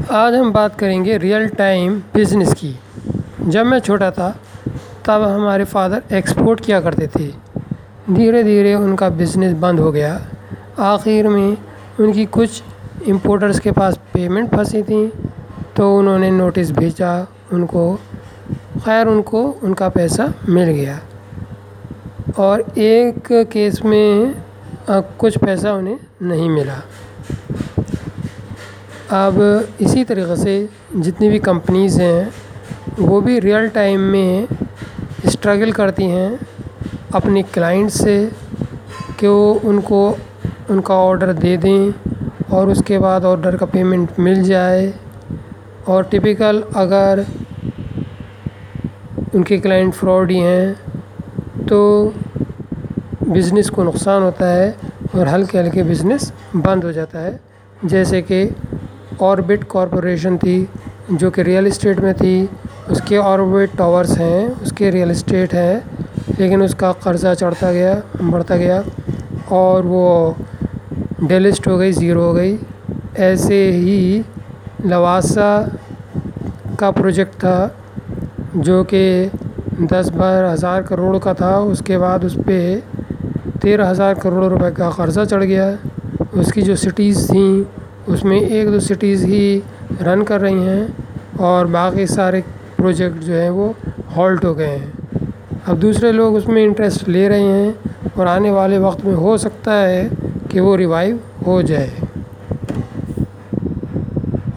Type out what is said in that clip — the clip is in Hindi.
आज हम बात करेंगे रियल टाइम बिज़नेस की। जब मैं छोटा था, तब हमारे फ़ादर एक्सपोर्ट किया करते थे। धीरे धीरे उनका बिज़नेस बंद हो गया। आखिर में उनकी कुछ इम्पोर्टर्स के पास पेमेंट फंसी थी तो उन्होंने नोटिस भेजा, उनको, खैर उनको उनका पैसा मिल गया। और एक केस में कुछ पैसा उन्हें नहीं मिला। अब इसी तरीक़े से जितनी भी कंपनीज़ हैं, वो भी रियल टाइम में स्ट्रगल करती हैं अपने क्लाइंट से कि वो उनको, उनका ऑर्डर दे दें और उसके बाद ऑर्डर का पेमेंट मिल जाए। और टिपिकल अगर उनके क्लाइंट फ्रॉडी हैं तो बिज़नेस को नुकसान होता है और हल्के हल्के बिज़नेस बंद हो जाता है। जैसे कि ऑर्बिट कॉरपोरेशन थी, जो कि रियल इस्टेट में थी, उसके ऑर्बिट टावर्स हैं, उसके रियल इस्टेट हैं, लेकिन उसका कर्ज़ा चढ़ता गया, बढ़ता गया, और वो डेलिस्ट हो गई ज़ीरो हो गई। ऐसे ही लवासा का प्रोजेक्ट था, जो कि दस बारह हज़ार करोड़ का था, उसके बाद उस पर तेरह हज़ार करोड़ रुपए का कर्ज़ा चढ़ गया। उसकी जो सिटीज़ थी उसमें एक दो सिटीज़ ही रन कर रही हैं और बाकी सारे प्रोजेक्ट जो हैं वो हॉल्ट हो गए हैं। अब दूसरे लोग उसमें इंटरेस्ट ले रहे हैं और आने वाले वक्त में हो सकता है कि वो रिवाइव हो जाए।